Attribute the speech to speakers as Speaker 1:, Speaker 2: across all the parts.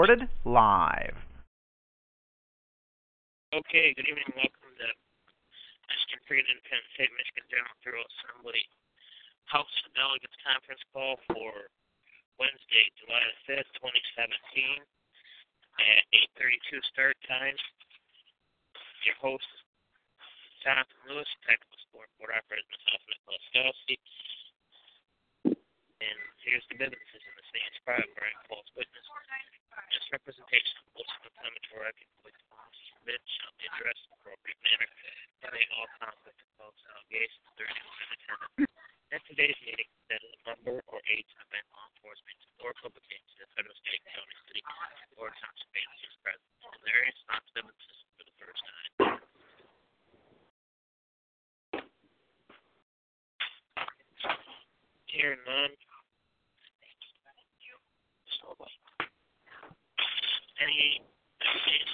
Speaker 1: Recorded live.
Speaker 2: Okay, good evening. Welcome to Michigan Free and Independent State Michigan General Bureau Assembly House Delegates Conference call for Wednesday, July 5th, 2017 at 8.32 start time. Your host, Jonathan Lewis, Technical Support Board Operator, myself, Nicholas Laskowski. And here's the Bivens decision. The private right false witness. Misrepresentation of most inflammatory record forbid shall be addressed in appropriate manner. Any all conflict false allegations during the attendance. At today's meeting, that a number or age of event law enforcement or public agency, the federal, state, county, city, or township agency is present. And is not evidence for the first time. Here none. Any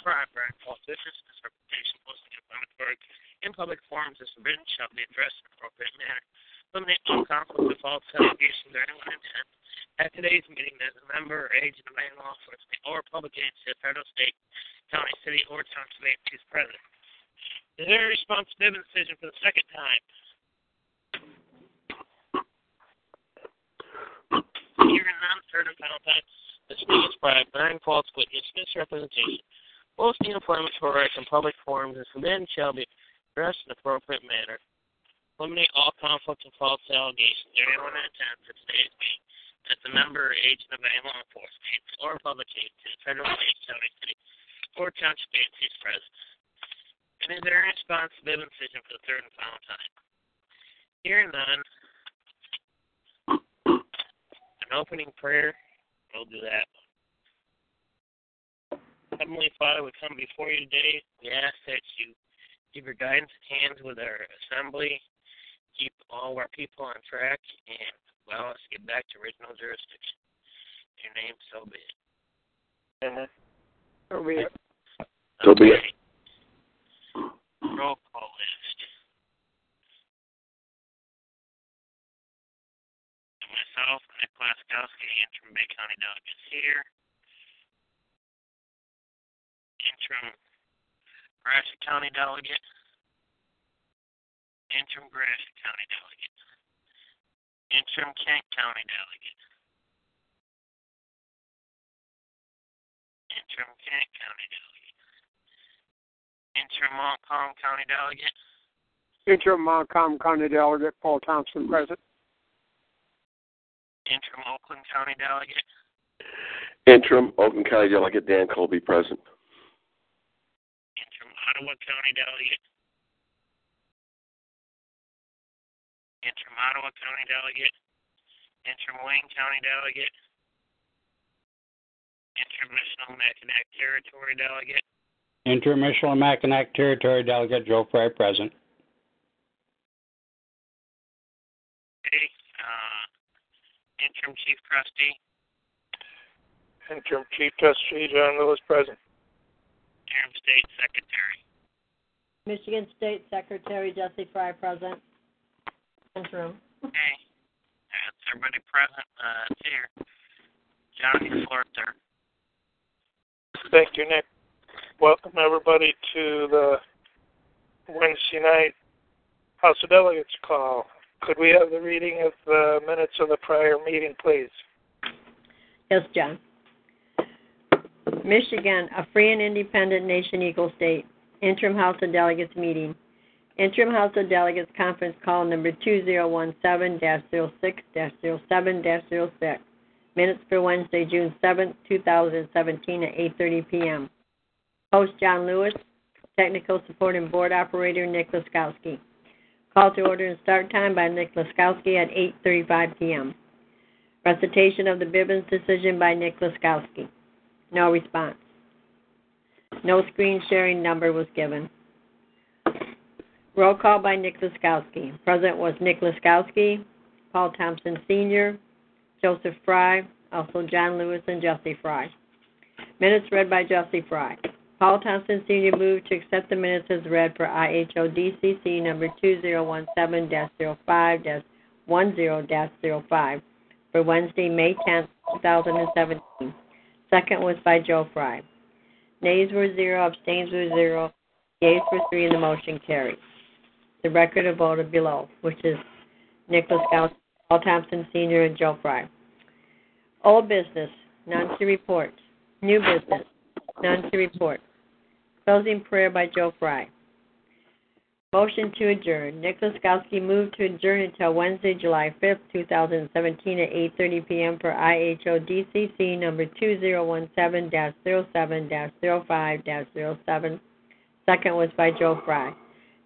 Speaker 2: described by false witness, misrepresentation, posting inflammatory in public forums is forbidden shall be addressed in appropriate manner. Eliminate all conflict of false allegations or anyone intent. At today's meeting, there's a member or agent of any law enforcement or public agency, federal, state, county, city, or township is present. Is there a response to the decision for the second time? And final time. This is private, bearing false witness, misrepresentation, posting inflammatory in public forums is forbidden shall be addressed in appropriate manner. Eliminate all conflict and false allegations. Anyone in attendance at today's meeting as a member or agent of any law enforcement or public agency, federal, state, county, city, or township agency is present. And is there a response to the decision for the third and final time? Hearing none, an opening prayer. We'll do that. Heavenly Father, we come before you today. We ask that you give your guidance hands with our assembly, keep all of our people on track, and allow us to get back to original jurisdiction. In your name, so be it.
Speaker 3: Uh-huh. So be it.
Speaker 4: So be it.
Speaker 2: Roll call list. Myself, Nick Laskowski, interim Bay County delegates here. Interim Gratiot County delegate. Interim Gratiot County delegate. Interim Kent County delegate. Interim Kent County delegate. Interim Montcalm County delegate.
Speaker 3: Interim Montcalm County Delegate Paul Thompson present.
Speaker 2: Interim Oakland County delegate.
Speaker 5: Interim Oakland County Delegate Dan Colby present.
Speaker 2: Interim Ottawa County delegate. Interim Ottawa County delegate. Interim Wayne County delegate. Interim Michilimackinac Territory delegate.
Speaker 6: Interim Michilimackinac Territory Delegate Joe Fry present.
Speaker 2: Okay. Uh, interim Chief Trustee.
Speaker 3: Interim Chief Trustee John Lewis present.
Speaker 2: Interim State Secretary.
Speaker 7: Michigan State Secretary Jesse Fry present. Interim.
Speaker 2: Okay. That's everybody present. Uh, it's here. John, your floor.
Speaker 3: Thank you, Nick. Welcome everybody to the Wednesday night House of Delegates call. Could we have the reading of the minutes of the prior meeting, please?
Speaker 7: Yes, John. Michigan, a free and independent nation equal state. Interim House of Delegates meeting. Interim House of Delegates conference call number 2017-06-07-06. Minutes for Wednesday, June 7, 2017 at 8.30 p.m. Host John Lewis. Technical support and board operator Nick Laskowski. Call to order and start time by Nick Laskowski at 8.35 p.m. Recitation of the Bivens decision by Nick Laskowski. No response. No screen sharing number was given. Roll call by Nick Laskowski. Present was Nick Laskowski, Paul Thompson Sr., Joseph Fry, also John Lewis and Jesse Fry. Minutes read by Jesse Fry. Paul Thompson Sr. moved to accept the minutes as read for IHODCC number 2017-05-10-05 for Wednesday, May 10, 2017. Second was by Joe Fry. Nays were zero, abstains were zero, yeas were three, and the motion carried. The record of vote below, which is Nicholas Gauss, Paul Thompson Sr., and Joe Fry. Old business, none to report. New business, none to report. Closing prayer by Joe Fry. Motion to adjourn. Nicholas Laskowski moved to adjourn until Wednesday, July 5th, 2017 at 8.30 p.m. for IHODCC number 2017-07-05-07. Second was by Joe Fry.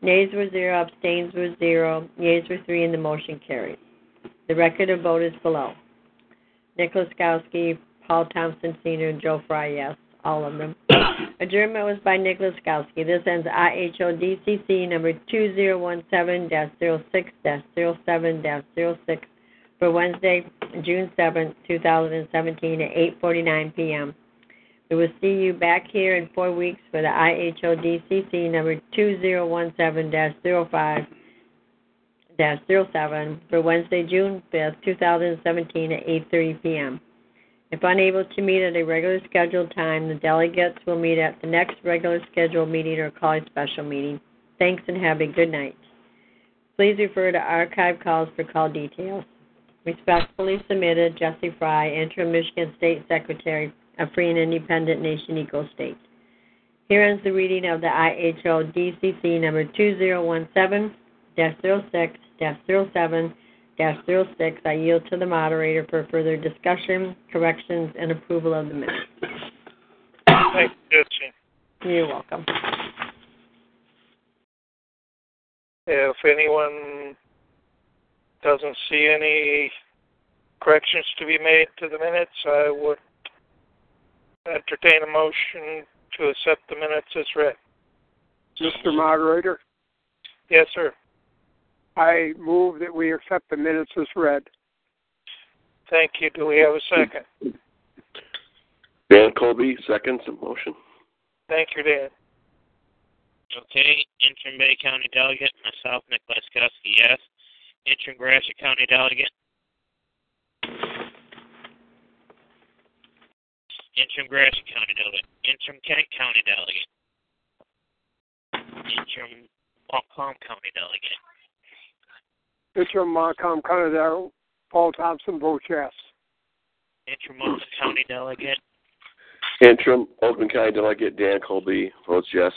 Speaker 7: Nays were zero, abstains were zero, yeas were three, and the motion carried. The record of vote is below. Nicholas Laskowski, Paul Thompson Sr., and Joe Fry, yes, all of them. Adjournment was by Nicholas Laskowski. This ends IHODCC number 2017-06-07-06 for Wednesday, June 7, 2017 at 8.49 p.m. We will see you back here in four weeks for the IHODCC number 2017-05-07 for Wednesday, June 5th, 2017 at 8.30 p.m. If unable to meet at a regular scheduled time, the delegates will meet at the next regular scheduled meeting or call a special meeting. Thanks and have a good night. Please refer to archive calls for call details. Respectfully submitted, Jesse Fry, Interim Michigan State Secretary of Free and Independent Nation Eagle State. Here ends the reading of the IHO DCC number 2017 06 07 06. I yield to the moderator for further discussion, corrections, and approval of the minutes.
Speaker 3: Thank you, Jesse.
Speaker 7: You're welcome.
Speaker 3: If anyone doesn't see any corrections to be made to the minutes, I would entertain a motion to accept the minutes as read.
Speaker 8: Mr. Moderator,
Speaker 3: Yes, sir.
Speaker 8: I move that we accept the minutes as read.
Speaker 3: Thank you. Do we have a second?
Speaker 5: Dan Colby seconds the motion.
Speaker 3: Thank you, Dan.
Speaker 2: Okay, interim Bay County delegate, myself, Nick Laskowski, yes. Interim Gratiot County delegate. Interim Gratiot County delegate. Interim Kent County delegate. Interim Palm County delegate.
Speaker 8: Interim Montcalm County Delegate Paul Thompson votes yes.
Speaker 2: Interim Oakland County delegate.
Speaker 5: Interim Oakland County Delegate Dan Colby votes yes.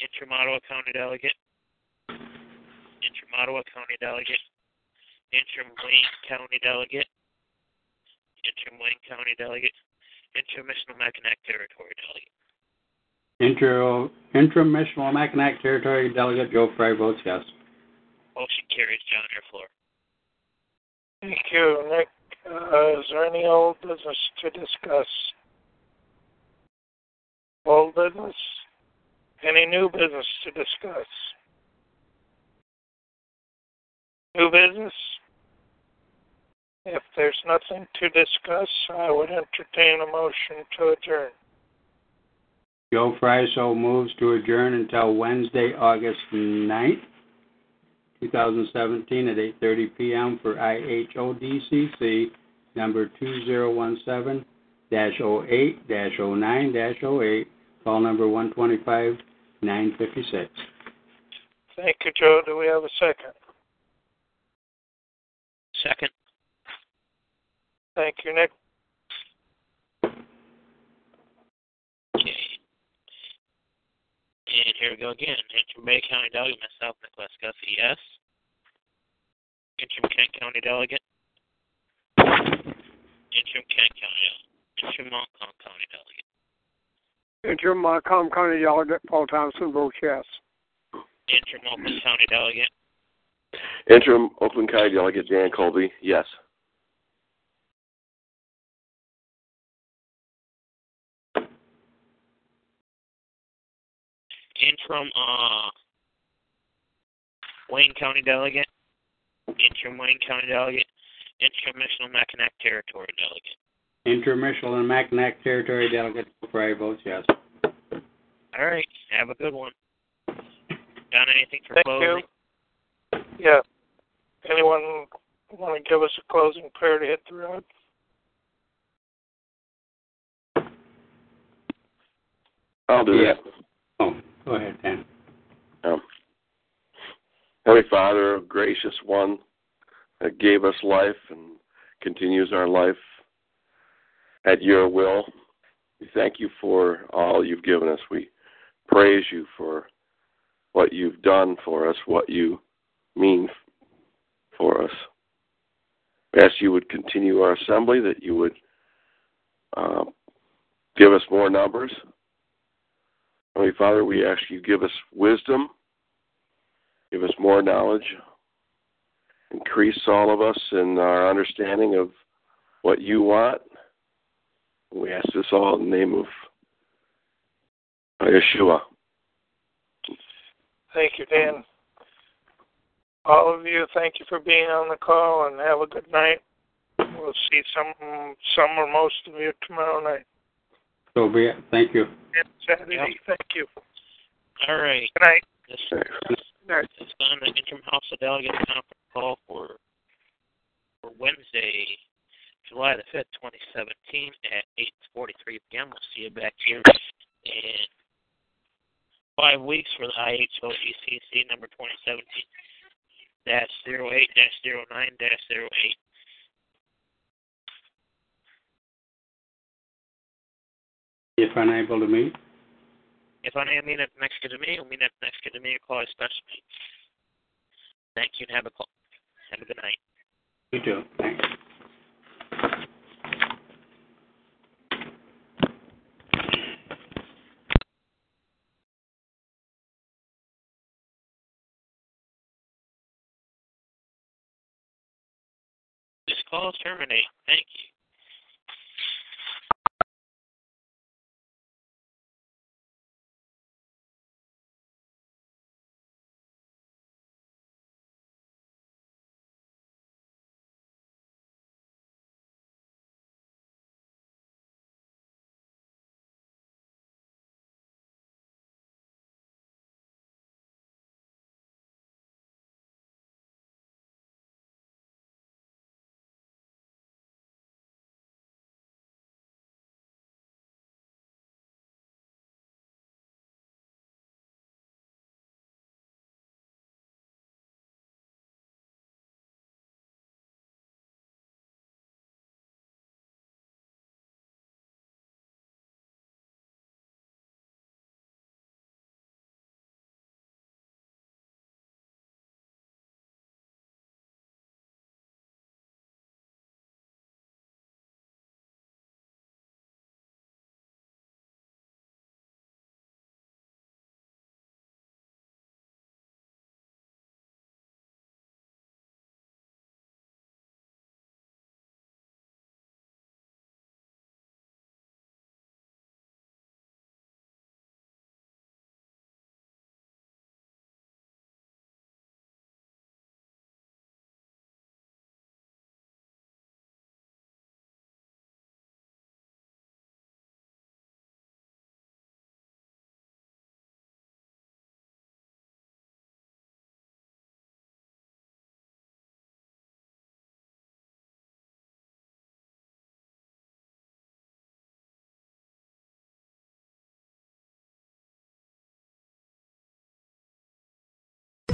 Speaker 2: Interim Ottawa County delegate. Interim Ottawa County delegate. Interim Wayne County delegate. Interim Wayne County delegate. Interim Michilimackinac Territory delegate.
Speaker 6: Interim, interim Michilimackinac Territory Delegate Joe Fry votes yes.
Speaker 2: Motion carries. John, your floor.
Speaker 3: Thank you, Nick. Uh, is there any old business to discuss? Old business? Any new business to discuss? New business? If there's nothing to discuss, I would entertain a motion to adjourn.
Speaker 6: Joe Fry so moves to adjourn until Wednesday, August 9th, 2017 at 8.30 p.m. for IHODCC number 2017-08-09-08, call number 125-956.
Speaker 3: Thank you, Joe. Do we have a second?
Speaker 2: Second.
Speaker 3: Thank you, Nick.
Speaker 2: And here we go again. Interim Bay County delegate, myself, Nick Laskowski, yes. Interim Kent County delegate. Interim Kent County delegate. Interim Montcalm County delegate.
Speaker 8: Interim Montcalm County Delegate Paul Thompson votes yes.
Speaker 2: Interim Oakland County delegate.
Speaker 5: Interim Oakland County Delegate Dan Colby, yes.
Speaker 2: Interim uh, Wayne County Delegate, Interim Wayne County Delegate, Interim Michilimackinac Territory Delegate.
Speaker 6: Intermission and Mackinac Territory Delegate Fry votes yes.
Speaker 2: All right. Have a good one. Done anything for
Speaker 3: Thank
Speaker 2: closing?
Speaker 3: you. Yeah. Anyone want to give us a closing prayer to hit the road?
Speaker 5: I'll do
Speaker 6: Yeah.
Speaker 5: that.
Speaker 6: Go ahead, Dan.
Speaker 5: Um, Heavenly Father, gracious one that gave us life and continues our life at your will, we thank you for all you've given us. We praise you for what you've done for us, what you mean for us. We ask you would continue our assembly, that you would uh, give us more numbers. Heavenly Father, we ask you give us wisdom, give us more knowledge, increase all of us in our understanding of what you want. We ask this all in the name of Yeshua.
Speaker 3: Thank you, Dan. All of you, thank you for being on the call and have a good night. We'll see some some or most of you tomorrow night.
Speaker 6: So be it. Thank you.
Speaker 3: And Saturday.
Speaker 2: Yep.
Speaker 3: Thank you.
Speaker 2: All right.
Speaker 3: Good night.
Speaker 2: This
Speaker 5: Thanks.
Speaker 2: this has been the interim House of Delegates conference call for for Wednesday, July the fifth, twenty seventeen, at eight forty three p.m. We'll see you back here in five weeks for the IHODCC number twenty seventeen dash zero eight dash zero nine dash zero eight.
Speaker 6: If unable to meet,
Speaker 2: If I am mean at next to me, mean at the next to me call a special. Thank you and have a call. Have a good night.
Speaker 6: you too. Thanks.
Speaker 2: This call is terminated. Thank you.